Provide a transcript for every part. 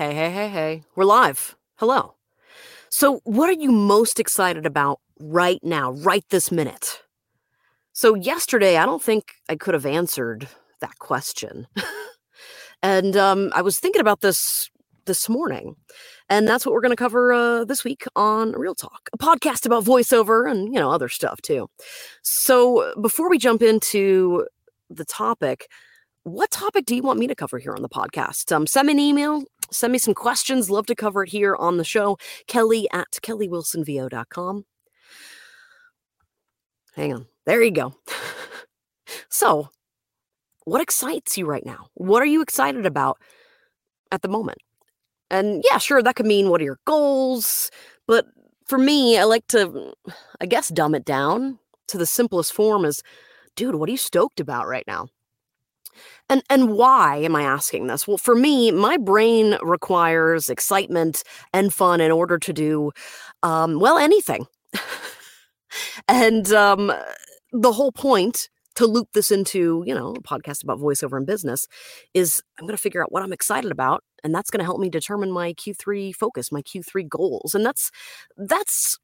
Hey, hey, hey, hey. We're live. Hello. So, what are you most excited about right now, right this minute? So, yesterday, I don't think I could have answered that question. and um, I was thinking about this this morning. And that's what we're going to cover uh, this week on Real Talk, a podcast about voiceover and, you know, other stuff too. So, before we jump into the topic, what topic do you want me to cover here on the podcast? Um, send me an email, send me some questions. Love to cover it here on the show. Kelly at kellywilsonvo.com. Hang on. There you go. so, what excites you right now? What are you excited about at the moment? And yeah, sure, that could mean what are your goals? But for me, I like to, I guess, dumb it down to the simplest form is, dude, what are you stoked about right now? And and why am I asking this? Well, for me, my brain requires excitement and fun in order to do um, well anything. and um, the whole point to loop this into, you know, a podcast about voiceover and business is I'm going to figure out what I'm excited about and that's going to help me determine my Q3 focus, my Q3 goals. And that's that's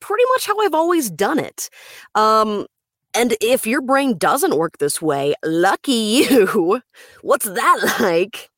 pretty much how I've always done it. Um, and if your brain doesn't work this way, lucky you. What's that like?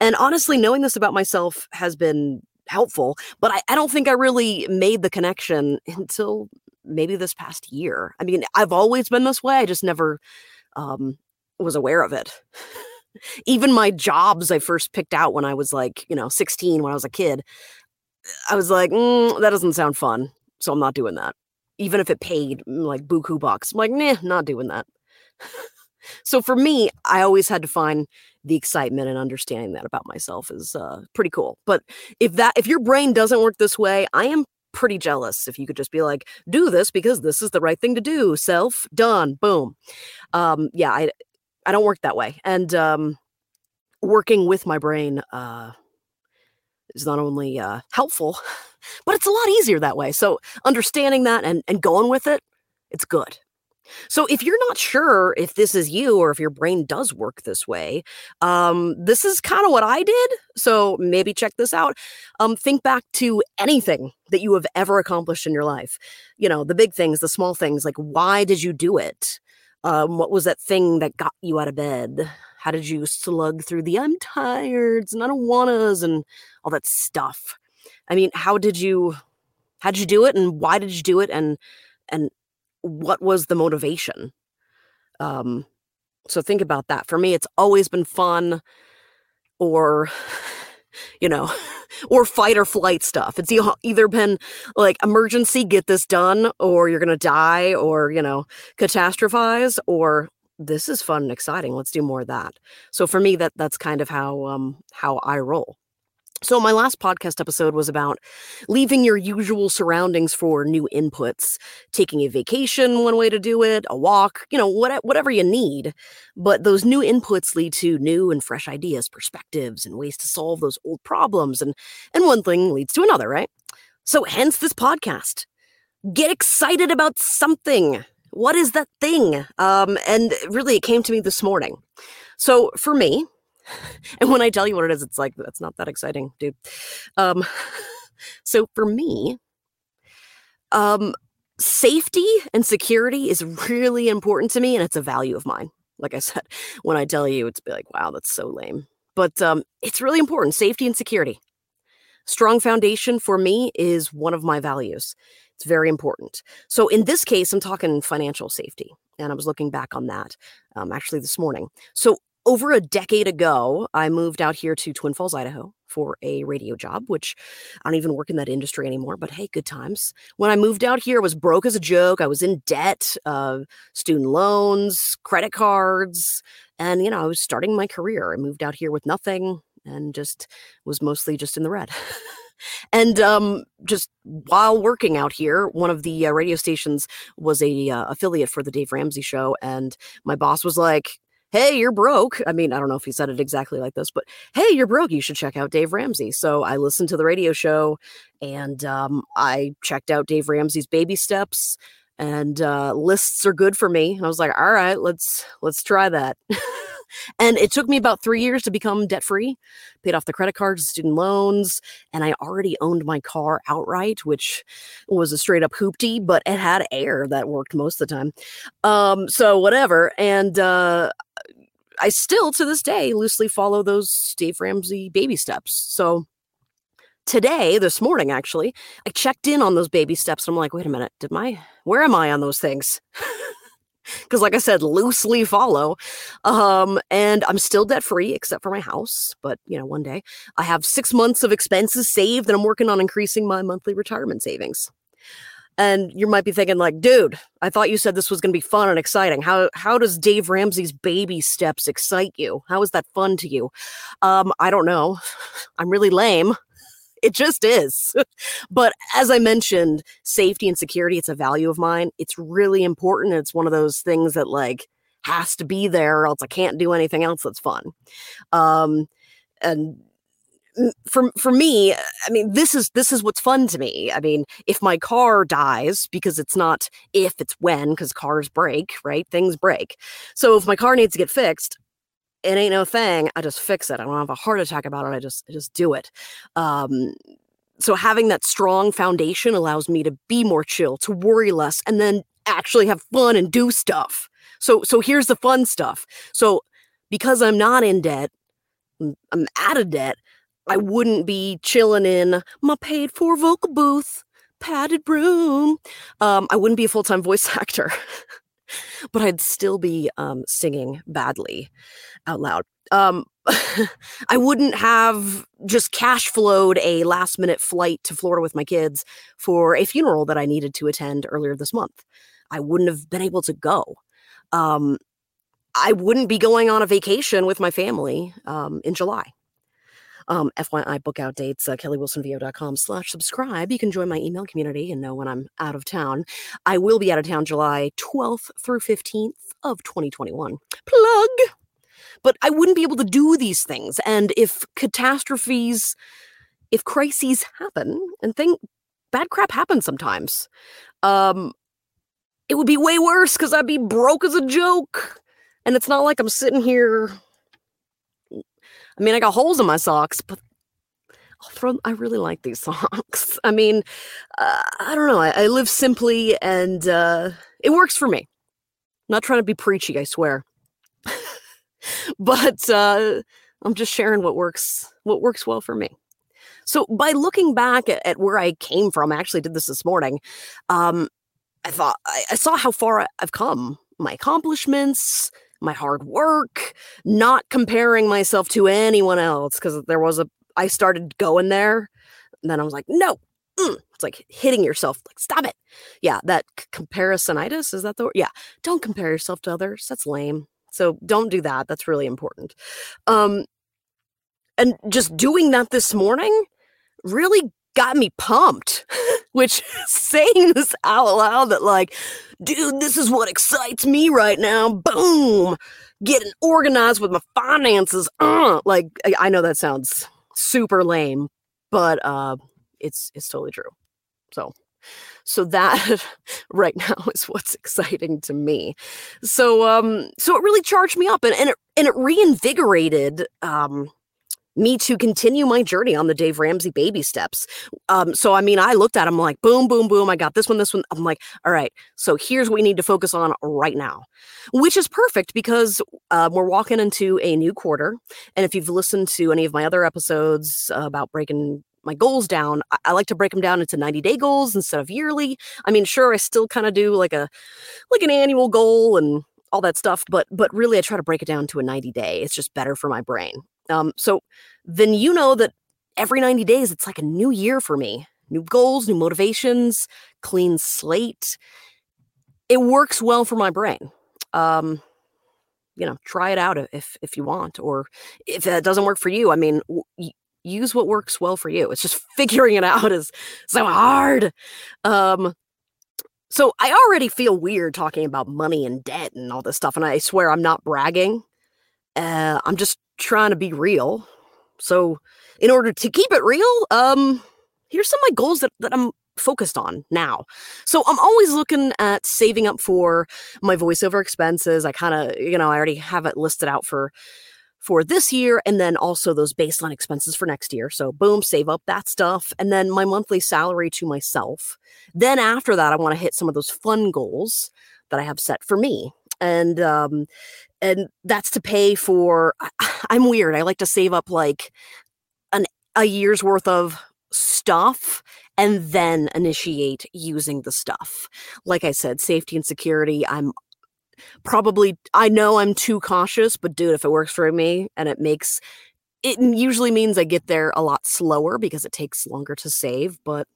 And honestly, knowing this about myself has been helpful, but I, I don't think I really made the connection until maybe this past year. I mean, I've always been this way. I just never um, was aware of it. Even my jobs I first picked out when I was like, you know, 16 when I was a kid, I was like, mm, that doesn't sound fun. So I'm not doing that even if it paid mm, like buku bucks. I'm like, nah, not doing that. so for me, I always had to find the excitement and understanding that about myself is uh, pretty cool. But if that if your brain doesn't work this way, I am pretty jealous if you could just be like, do this because this is the right thing to do. Self done, boom. Um, yeah, I I don't work that way, and um, working with my brain uh, is not only uh, helpful. But it's a lot easier that way. So understanding that and, and going with it, it's good. So if you're not sure if this is you or if your brain does work this way, um, this is kind of what I did. So maybe check this out. Um, think back to anything that you have ever accomplished in your life. You know, the big things, the small things, like why did you do it? Um, what was that thing that got you out of bed? How did you slug through the I'm tired and I don't wannas and all that stuff? I mean, how did you how did you do it and why did you do it and and what was the motivation? Um so think about that. For me, it's always been fun or you know, or fight or flight stuff. It's either been like emergency, get this done, or you're going to die, or, you know, catastrophize, or this is fun and exciting. Let's do more of that. So for me, that that's kind of how um how I roll. So, my last podcast episode was about leaving your usual surroundings for new inputs, taking a vacation, one way to do it, a walk, you know, what, whatever you need. But those new inputs lead to new and fresh ideas, perspectives, and ways to solve those old problems. And, and one thing leads to another, right? So, hence this podcast. Get excited about something. What is that thing? Um, and really, it came to me this morning. So, for me, and when I tell you what it is, it's like, that's not that exciting, dude. Um, so for me, um, safety and security is really important to me, and it's a value of mine. Like I said, when I tell you, it's be like, wow, that's so lame. But um, it's really important safety and security. Strong foundation for me is one of my values. It's very important. So in this case, I'm talking financial safety. And I was looking back on that um, actually this morning. So over a decade ago, I moved out here to Twin Falls, Idaho for a radio job, which I don't even work in that industry anymore, but hey, good times. When I moved out here, I was broke as a joke. I was in debt, uh, student loans, credit cards, and, you know, I was starting my career. I moved out here with nothing and just was mostly just in the red. and um, just while working out here, one of the uh, radio stations was a uh, affiliate for the Dave Ramsey show, and my boss was like, hey, you're broke. I mean, I don't know if he said it exactly like this, but hey, you're broke. You should check out Dave Ramsey. So I listened to the radio show and um, I checked out Dave Ramsey's baby steps and uh, lists are good for me. And I was like, all right, let's let's try that. and it took me about three years to become debt free, paid off the credit cards, student loans, and I already owned my car outright, which was a straight up hoopty, but it had air that worked most of the time. Um, so whatever. And uh, I still to this day loosely follow those Dave Ramsey baby steps. So today, this morning actually, I checked in on those baby steps. And I'm like, wait a minute, did my where am I on those things? because like i said loosely follow um and i'm still debt free except for my house but you know one day i have six months of expenses saved and i'm working on increasing my monthly retirement savings. And you might be thinking like dude i thought you said this was going to be fun and exciting. How how does dave ramsey's baby steps excite you? How is that fun to you? Um i don't know. I'm really lame it just is. but as I mentioned, safety and security, it's a value of mine. It's really important. It's one of those things that like has to be there or else I can't do anything else that's fun. Um, and for for me i mean this is this is what's fun to me i mean if my car dies because it's not if it's when because cars break right things break so if my car needs to get fixed it ain't no thing. I just fix it. I don't have a heart attack about it. I just I just do it. Um, so having that strong foundation allows me to be more chill, to worry less, and then actually have fun and do stuff. So so here's the fun stuff. So because I'm not in debt, I'm out of debt. I wouldn't be chilling in my paid for vocal booth, padded room. Um, I wouldn't be a full time voice actor but I'd still be um, singing badly out loud. Um, I wouldn't have just cash flowed a last minute flight to Florida with my kids for a funeral that I needed to attend earlier this month. I wouldn't have been able to go. Um, I wouldn't be going on a vacation with my family um, in July. Um, FYI, book out dates, uh, kellywilsonvo.com slash subscribe. You can join my email community and know when I'm out of town. I will be out of town July 12th through 15th of 2021. Plug! But I wouldn't be able to do these things. And if catastrophes, if crises happen, and think bad crap happens sometimes, um, it would be way worse because I'd be broke as a joke. And it's not like I'm sitting here I mean, I got holes in my socks, but. I really like these socks. I mean, uh, I don't know. I, I live simply, and uh, it works for me. I'm not trying to be preachy, I swear. but uh, I'm just sharing what works. What works well for me. So by looking back at, at where I came from, I actually did this this morning. Um, I thought I, I saw how far I've come. My accomplishments, my hard work, not comparing myself to anyone else because there was a I started going there, and then I was like, no, mm. it's like hitting yourself, like stop it. Yeah, that c- comparisonitis is that the word? Yeah, don't compare yourself to others. That's lame. So don't do that. That's really important. Um, and just doing that this morning really got me pumped. Which saying this out loud that like dude, this is what excites me right now. Boom. Getting organized with my finances. Uh, like I, I know that sounds super lame, but uh it's it's totally true. So so that right now is what's exciting to me so um so it really charged me up and, and it and it reinvigorated um me to continue my journey on the Dave Ramsey baby steps. Um, so, I mean, I looked at him like, boom, boom, boom. I got this one, this one. I'm like, all right, so here's what we need to focus on right now, which is perfect because uh, we're walking into a new quarter. And if you've listened to any of my other episodes uh, about breaking my goals down, I, I like to break them down into 90 day goals instead of yearly. I mean, sure, I still kind of do like a like an annual goal and all that stuff but but really i try to break it down to a 90 day it's just better for my brain um, so then you know that every 90 days, it's like a new year for me. New goals, new motivations, clean slate. It works well for my brain. Um, you know, try it out if if you want, or if that doesn't work for you. I mean, w- use what works well for you. It's just figuring it out is so hard. Um, so I already feel weird talking about money and debt and all this stuff, and I swear I'm not bragging. Uh, I'm just trying to be real. So, in order to keep it real, um, here's some of my goals that, that I'm focused on now. So I'm always looking at saving up for my voiceover expenses. I kind of, you know, I already have it listed out for for this year and then also those baseline expenses for next year. So boom, save up that stuff and then my monthly salary to myself. Then after that I want to hit some of those fun goals that I have set for me. And um and that's to pay for I'm weird. I like to save up like an a year's worth of stuff and then initiate using the stuff. Like I said, safety and security, I'm probably, I know I'm too cautious, but dude, if it works for me and it makes, it usually means I get there a lot slower because it takes longer to save, but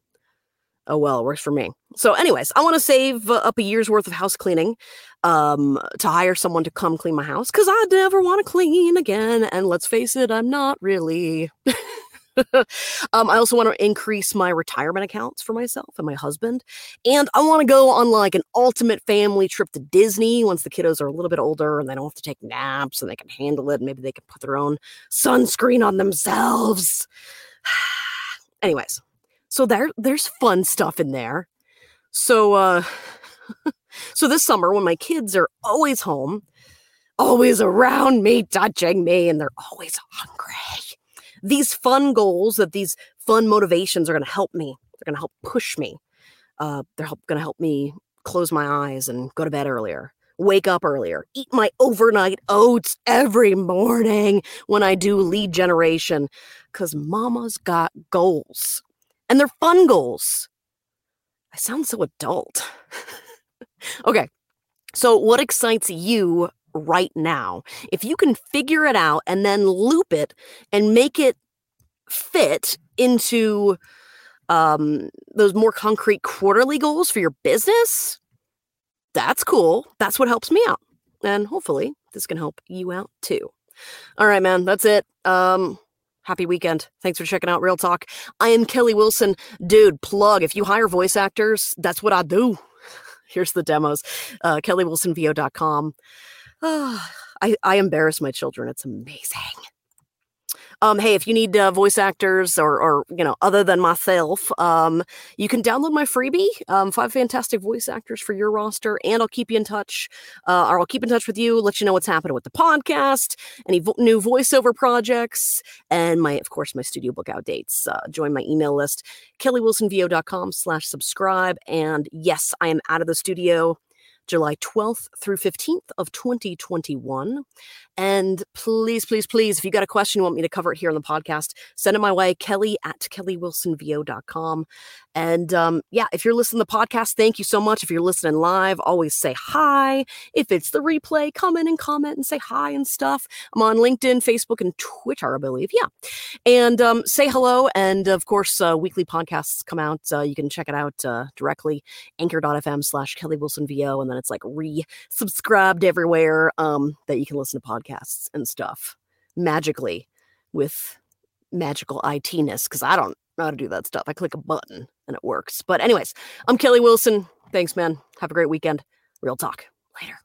oh well, it works for me. So, anyways, I want to save uh, up a year's worth of house cleaning um, to hire someone to come clean my house because I never want to clean again. And let's face it, I'm not really. um, I also want to increase my retirement accounts for myself and my husband. And I want to go on like an ultimate family trip to Disney once the kiddos are a little bit older and they don't have to take naps and they can handle it. And maybe they can put their own sunscreen on themselves. Anyways, so there there's fun stuff in there. So uh so this summer when my kids are always home, always around me, touching me, and they're always hungry these fun goals, that these fun motivations are to help me. They're to help push me. Uh, they're going to help me close my eyes and go to bed earlier, wake up earlier, eat my overnight oats every morning when I do lead generation because mama's got goals and they're fun goals. I sound so adult. okay. So, what excites you right now. If you can figure it out and then loop it and make it fit into um, those more concrete quarterly goals for your business, that's cool. That's what helps me out. And hopefully this can help you out too. All right, man, that's it. Um, happy weekend. Thanks for checking out Real Talk. I am Kelly Wilson. Dude, plug. If you hire voice actors, that's what I do. Here's the demos. Uh, KellyWilsonVO.com. I, I embarrass my children. It's amazing. Um, hey, if you need uh, voice actors or, or, you know, other than myself, um, you can download my freebie, um, five fantastic voice actors for your roster, and I'll keep you in touch, uh, or I'll keep in touch with you, let you know what's happening with the podcast, any vo- new voiceover projects, and my, of course, my studio book out dates. Uh, join my email list, kellywilsonvo.com slash subscribe. And yes, I am out of the studio July 12th through 15th of 2021. And please, please, please, if you got a question you want me to cover it here on the podcast, send it my way, kelly at kellywilsonvo.com. And um, yeah, if you're listening to the podcast, thank you so much. If you're listening live, always say hi. If it's the replay, come in and comment and say hi and stuff. I'm on LinkedIn, Facebook, and Twitter, I believe. Yeah. And um, say hello. And of course, uh, weekly podcasts come out. Uh, you can check it out uh, directly, anchor.fm slash Kelly Wilson VO. And then it's like re subscribed everywhere um, that you can listen to podcasts and stuff magically with magical ITness because I don't know how to do that stuff. I click a button and it works. But, anyways, I'm Kelly Wilson. Thanks, man. Have a great weekend. Real talk. Later.